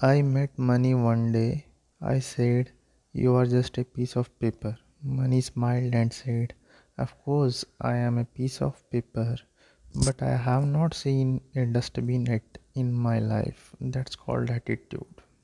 I met Money one day. I said, You are just a piece of paper. Money smiled and said, Of course, I am a piece of paper, but I have not seen a dustbin yet in my life. That's called attitude.